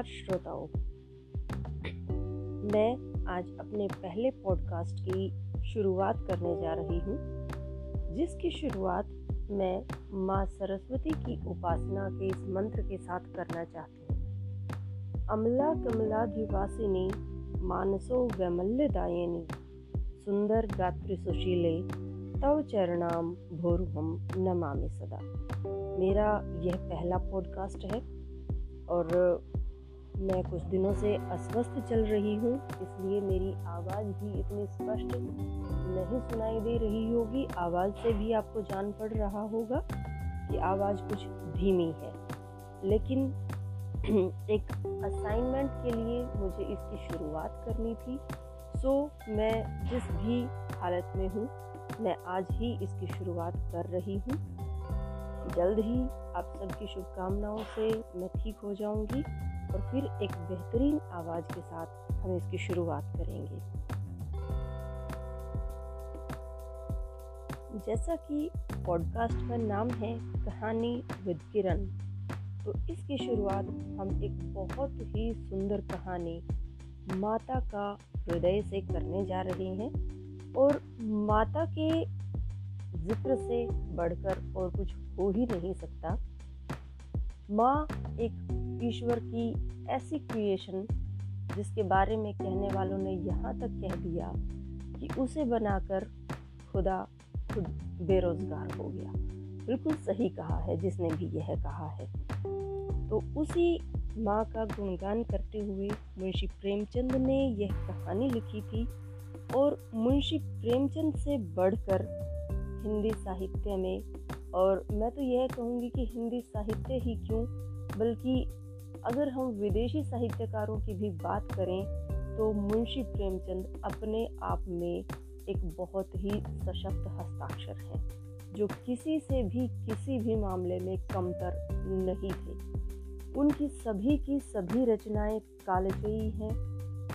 नमस्कार श्रोताओं मैं आज अपने पहले पॉडकास्ट की शुरुआत करने जा रही हूँ, जिसकी शुरुआत मैं माँ सरस्वती की उपासना के इस मंत्र के साथ करना चाहती हूँ। अमला कमलाधिवासिनी मानसो वैमल्यदायिनी सुंदर गात्र सुशीले, तव चरणाम भोरुहम नमामि सदा। मेरा यह पहला पॉडकास्ट है और मैं कुछ दिनों से अस्वस्थ चल रही हूँ, इसलिए मेरी आवाज़ भी इतनी स्पष्ट नहीं सुनाई दे रही होगी। आवाज़ से भी आपको जान पड़ रहा होगा कि आवाज़ कुछ धीमी है। लेकिन एक असाइनमेंट के लिए मुझे इसकी शुरुआत करनी थी। सो मैं जिस भी हालत में हूँ, मैं आज ही इसकी शुरुआत कर रही हूँ। जल्द ही आप सबकी शुभकामनाओं से मैं ठीक हो जाऊँगी। और फिर एक बेहतरीन आवाज़ के साथ हम इसकी शुरुआत करेंगे। जैसा कि पॉडकास्ट का नाम है कहानी विद किरण तो इसकी शुरुआत हम एक बहुत ही सुंदर कहानी माता का हृदय से करने जा रहे हैं और माता के ज़िक्र से बढ़कर और कुछ हो ही नहीं सकता। माँ एक ईश्वर की ऐसी क्रिएशन जिसके बारे में कहने वालों ने यहाँ तक कह दिया कि उसे बनाकर खुदा खुद बेरोजगार हो गया। बिल्कुल सही कहा है, जिसने भी यह कहा है। तो उसी माँ का गुणगान करते हुए मुंशी प्रेमचंद ने यह कहानी लिखी थी और मुंशी प्रेमचंद से बढ़कर हिंदी साहित्य में, और मैं तो यह कहूँगी कि हिंदी साहित्य ही क्यों, बल्कि अगर हम विदेशी साहित्यकारों की भी बात करें तो मुंशी प्रेमचंद अपने आप में एक बहुत ही सशक्त हस्ताक्षर है, जो किसी से भी किसी भी मामले में कमतर नहीं थे। उनकी सभी की सभी रचनाएँ कालजयी हैं।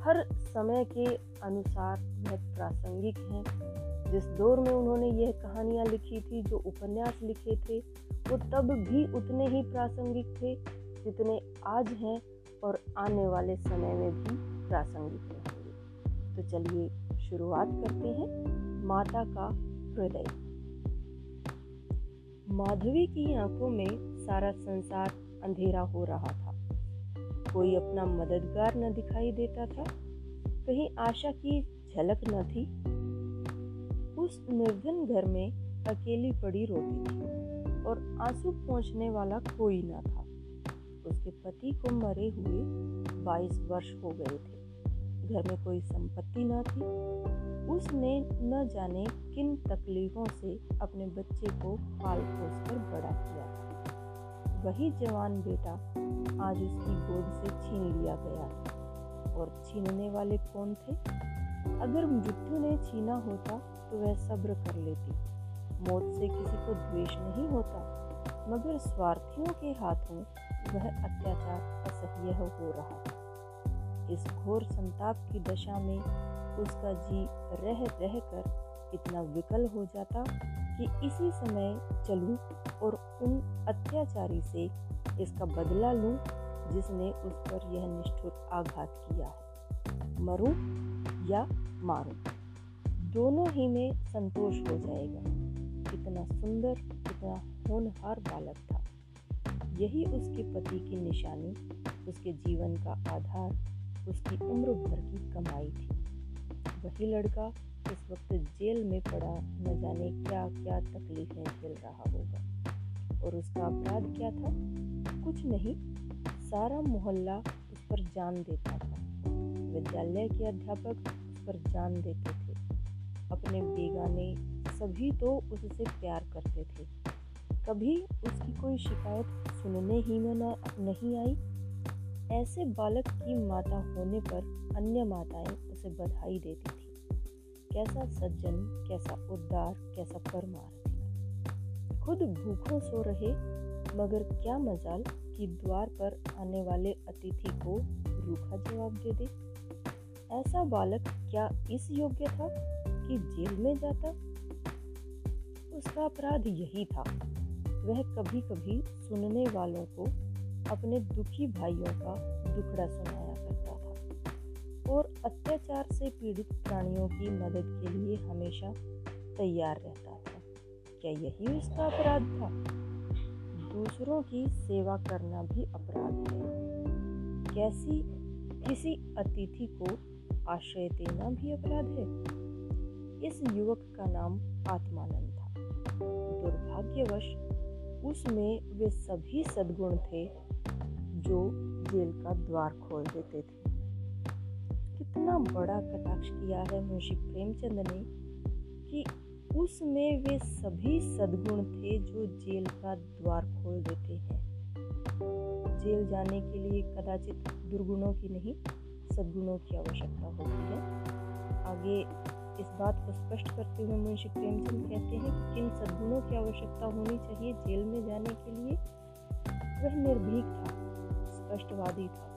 हर समय के अनुसार वह प्रासंगिक हैं। जिस दौर में उन्होंने यह कहानियाँ लिखी थी, जो उपन्यास लिखे थे, वो तब भी उतने ही प्रासंगिक थे जितने आज हैं और आने वाले समय में भी प्रासंगिक रहेंगे तो चलिए शुरुआत करते हैं माता का हृदय। माधवी की आँखों में सारा संसार अंधेरा हो रहा था। कोई अपना मददगार न दिखाई देता था, कहीं आशा की झलक न थी। उस निर्धन घर में अकेली पड़ी रोती थी और आँसू पहुँचने वाला कोई ना था। उसके पति को मरे हुए 22 वर्ष हो गए थे। घर में कोई संपत्ति ना थी। उसने न जाने किन तकलीफों से अपने बच्चे को पाल पोस कर बड़ा किया था। वही जवान बेटा आज उसकी गोद से छीन लिया गया था और छीनने वाले कौन थे? अगर मृत्यु ने छीना होता तो वह सब्र कर लेती। मौत से किसी को द्वेष नहीं होता। मगर स्वार्थियों के हाथों वह अत्याचार असह्य हो रहा था। इस घोर संताप की दशा में उसका जी रह रह कर इतना विकल हो जाता कि इसी समय चलूँ और उन अत्याचारी से इसका बदला लूँ जिसने उस पर यह निष्ठुर आघात किया है। मरूं या मारूं, दोनों ही में संतोष हो जाएगा। सुंदर कितना होनहार बालक था। यही उसके पति की निशानी, उसके जीवन का आधार, उसकी उम्र भर की कमाई थी। वही लड़का इस वक्त जेल में पड़ा, न जाने क्या क्या तकलीफें झेल रहा होगा। और उसका अपराध क्या था? कुछ नहीं, सारा मोहल्ला उस पर जान देता था। विद्यालय के अध्यापक उस पर जान देते थे। अपने बेगाने सभी तो उससे प्यार करते थे। कभी उसकी कोई शिकायत सुनने ही में नहीं आई। ऐसे बालक की माता होने पर अन्य माताएँ उसे बधाई देती थी। कैसा सज्जन, कैसा उद्दार कैसा परमार खुद भूखों सो रहे, मगर क्या मजाल कि द्वार पर आने वाले अतिथि को रूखा जवाब दे दे। ऐसा बालक क्या इस योग्य था कि जेल में जाता? उसका अपराध यही था। वह कभी कभी सुनने वालों को अपने दुखी भाइयों का दुखड़ा सुनाया करता था और अत्याचार से पीड़ित प्राणियों की मदद के लिए हमेशा तैयार रहता था। क्या यही उसका अपराध था? दूसरों की सेवा करना भी अपराध है। कैसी किसी अतिथि को आश्रय देना भी अपराध है? इस युवक का नाम आत्मानंद दुर्भाग्यवश उसमें वे सभी सद्गुण थे जो जेल का द्वार खोल देते थे। कितना बड़ा कटाक्ष किया है मुंशी प्रेमचंद ने कि उसमें वे सभी सद्गुण थे जो जेल का द्वार खोल देते हैं। जेल जाने के लिए कदाचित दुर्गुणों की नहीं, सद्गुणों की आवश्यकता होती है। आगे इस बात को स्पष्ट करते हुए मुंशी प्रेमचंद कहते हैं कि किन सद्गुणों की आवश्यकता होनी चाहिए जेल में जाने के लिए, वह निर्भीक था, स्पष्टवादी था,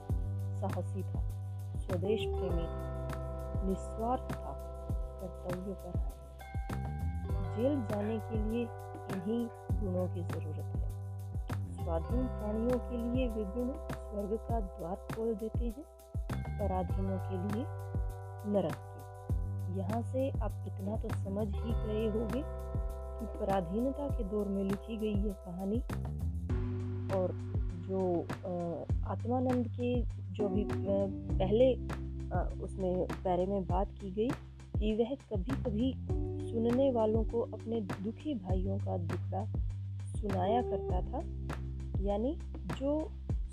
साहसी था, स्वदेश प्रेमी था, निस्वार्थ था, कर्तव्य पर जेल जाने के लिए इन्हीं गुणों की ज़रूरत है। स्वाधीन प्राणियों के लिए वे गुण स्वर्ग का द्वार खोल देते हैं, पराधीनों के लिए नरक। यहाँ से आप इतना तो समझ ही गए होंगे कि पराधीनता के दौर में लिखी गई ये कहानी और जो आत्मानंद के जो भी पहले उसमें बारे में बात की गई कि वह कभी कभी सुनने वालों को अपने दुखी भाइयों का दुखड़ा सुनाया करता था। यानी जो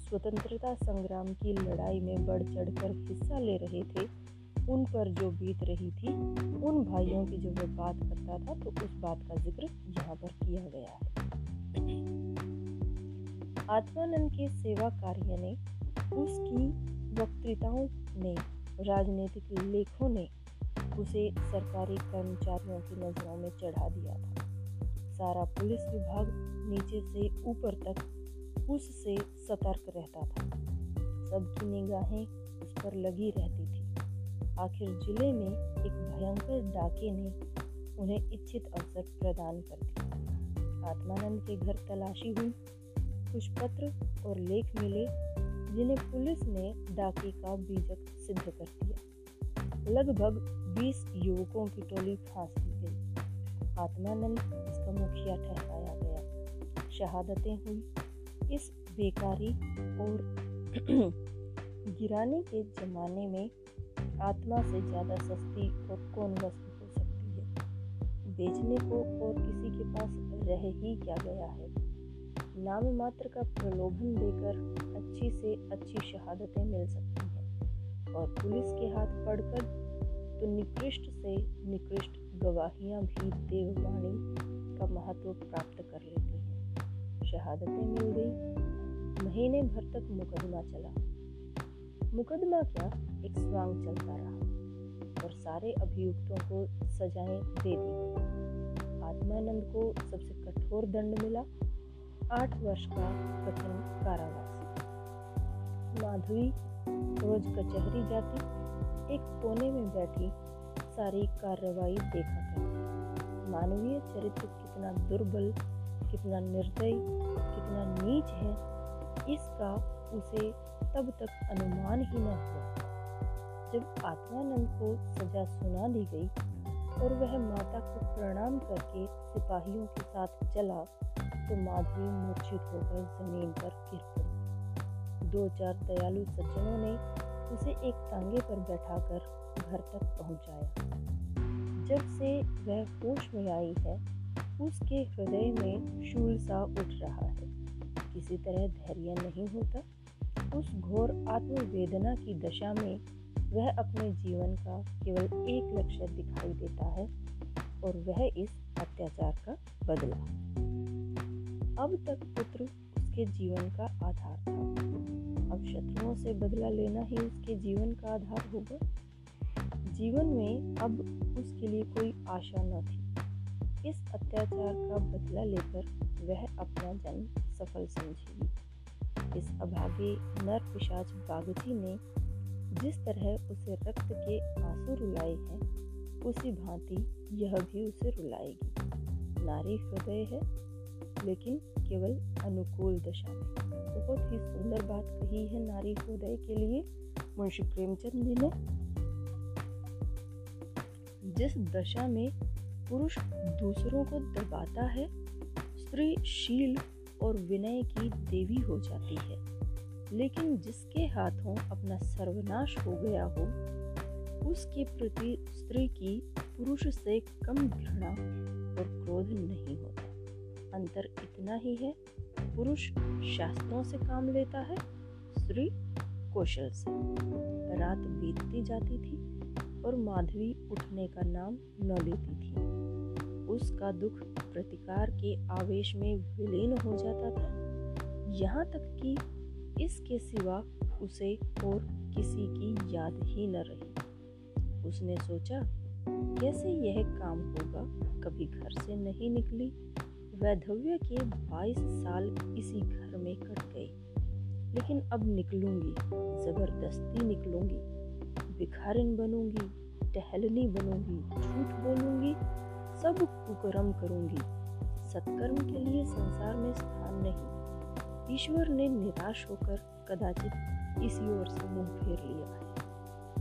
स्वतंत्रता संग्राम की लड़ाई में बढ़ चढ़कर हिस्सा ले रहे थे उन पर जो बीत रही थी, उन भाइयों की जो वह बात करता था तो उस बात का ज़िक्र यहाँ पर किया गया है। आत्मानंद के सेवा कार्य ने, उसकी वक्तृताओं ने, राजनीतिक लेखों ने, उसे सरकारी कर्मचारियों की नज़रों में चढ़ा दिया था। सारा पुलिस विभाग नीचे से ऊपर तक उससे सतर्क रहता था। सबकी निगाहें उस पर लगी रहती थी। आखिर ज़िले में एक भयंकर डाके ने उन्हें इच्छित अवसर प्रदान कर दिया। आत्मानंद के घर तलाशी हुई। कुछ पत्र और लेख मिले, जिन्हें पुलिस ने डाके का बीजक सिद्ध कर दिया। लगभग 20 युवकों की टोली फांस दी गई। आत्मानंद इसका मुखिया ठहराया गया। शहादतें हुई। इस बेकारी और गिराने के ज़माने में आत्मा से ज़्यादा सस्ती और कौन वस्तु हो सकती है? बेचने को और किसी के पास रह ही क्या गया है? नाम मात्र का प्रलोभन देकर अच्छी से अच्छी शहादतें मिल सकती हैं। और पुलिस के हाथ पड़कर तो निकृष्ट से निकृष्ट गवाहियाँ भी देववाणी का महत्व प्राप्त कर लेती हैं। शहादतें मिल गई। महीने भर तक मुकदमा चला। मुकदमा क्या? एक स्वांग चलता रहा और सारे अभियुक्तों को सजाएँ दे दी आत्मानंद को सबसे कठोर दंड मिला। आठ वर्ष का कठिन कारावास। माधुरी रोज कचहरी जाती, एक कोने में बैठी, सारी कार्रवाई देखा करती। मानवीय चरित्र कितना दुर्बल, कितना निर्दयी, कितना नीच है, इसका उसे तब तक अनुमान ही न हुआ। जब आत्मानंद को सजा सुना दी गई और वह माता को प्रणाम करके सिपाहियों के साथ चला तो माधवी मूर्छित होकर ज़मीन पर गिर पड़ी। दो चार दयालु सज्जनों ने उसे एक तांगे पर बैठाकर घर तक पहुँचाया। जब से वह होश में आई है, उसके हृदय में शूल सा उठ रहा है। किसी तरह धैर्य नहीं होता। उस घोर आत्मवेदना की दशा में वह अपने जीवन का केवल एक लक्ष्य दिखाई देता है और वह इस अत्याचार का बदला। अब तक पुत्र उसके जीवन का आधार था। अब शत्रुओं से बदला लेना ही उसके जीवन का आधार होगा। जीवन में अब उसके लिए कोई आशा न थी। इस अत्याचार का बदला लेकर वह अपना जन्म सफल समझेगी इस अभागे नर पिशाच बागची ने जिस तरह उसे रक्त के आँसू रुलाए हैं, उसी भांति यह भी उसे रुलाएगी। नारी हृदय है, लेकिन केवल अनुकूल दशा में। बहुत ही सुंदर बात कही है नारी हृदय के लिए, मुंशी प्रेमचंद जी ने। जिस दशा में पुरुष दूसरों को दबाता है, स्त्री शील और विनय की देवी हो जाती है। लेकिन जिसके हाथों अपना सर्वनाश हो गया हो, उसके प्रति स्त्री की पुरुष से कम घृणा और क्रोध नहीं होता। अंतर इतना ही है, पुरुष शास्त्रों से काम लेता है, स्त्री कौशल से। रात बीतती जाती थी और माधवी उठने का नाम न लेती थी। उसका दुख प्रतिकार के आवेश में विलीन हो जाता था। यहाँ तक कि इसके सिवा उसे और किसी की याद ही न रही। उसने सोचा, कैसे यह काम होगा? कभी घर से नहीं निकली। वैधव्य के 22 साल इसी घर में कट गए। लेकिन अब निकलूँगी, ज़बरदस्ती निकलूँगी। भिखारिन बनूँगी, टहलनी बनूँगी, झूठ बोलूँगी, सब कुकर्म करूँगी। सत्कर्म के लिए संसार में स्थान नहीं। ईश्वर ने निराश होकर कदाचित इसी ओर से मुँह फेर लिया है।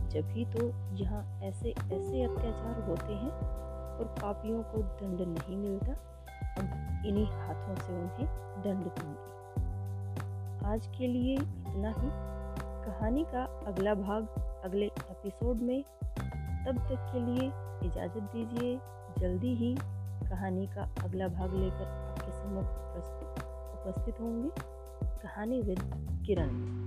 जब ही तो यहाँ ऐसे ऐसे अत्याचार होते हैं और पापियों को दंड नहीं मिलता, अब इन्हीं हाथों से उन्हें दंड दूँगी। आज के लिए इतना ही। कहानी का अगला भाग अगले एपिसोड में। तब तक के लिए इजाज़त दीजिए। जल्दी ही कहानी का अगला भाग लेकर आपके समक्ष उपस्थित होंगे। कहानी विद किरण।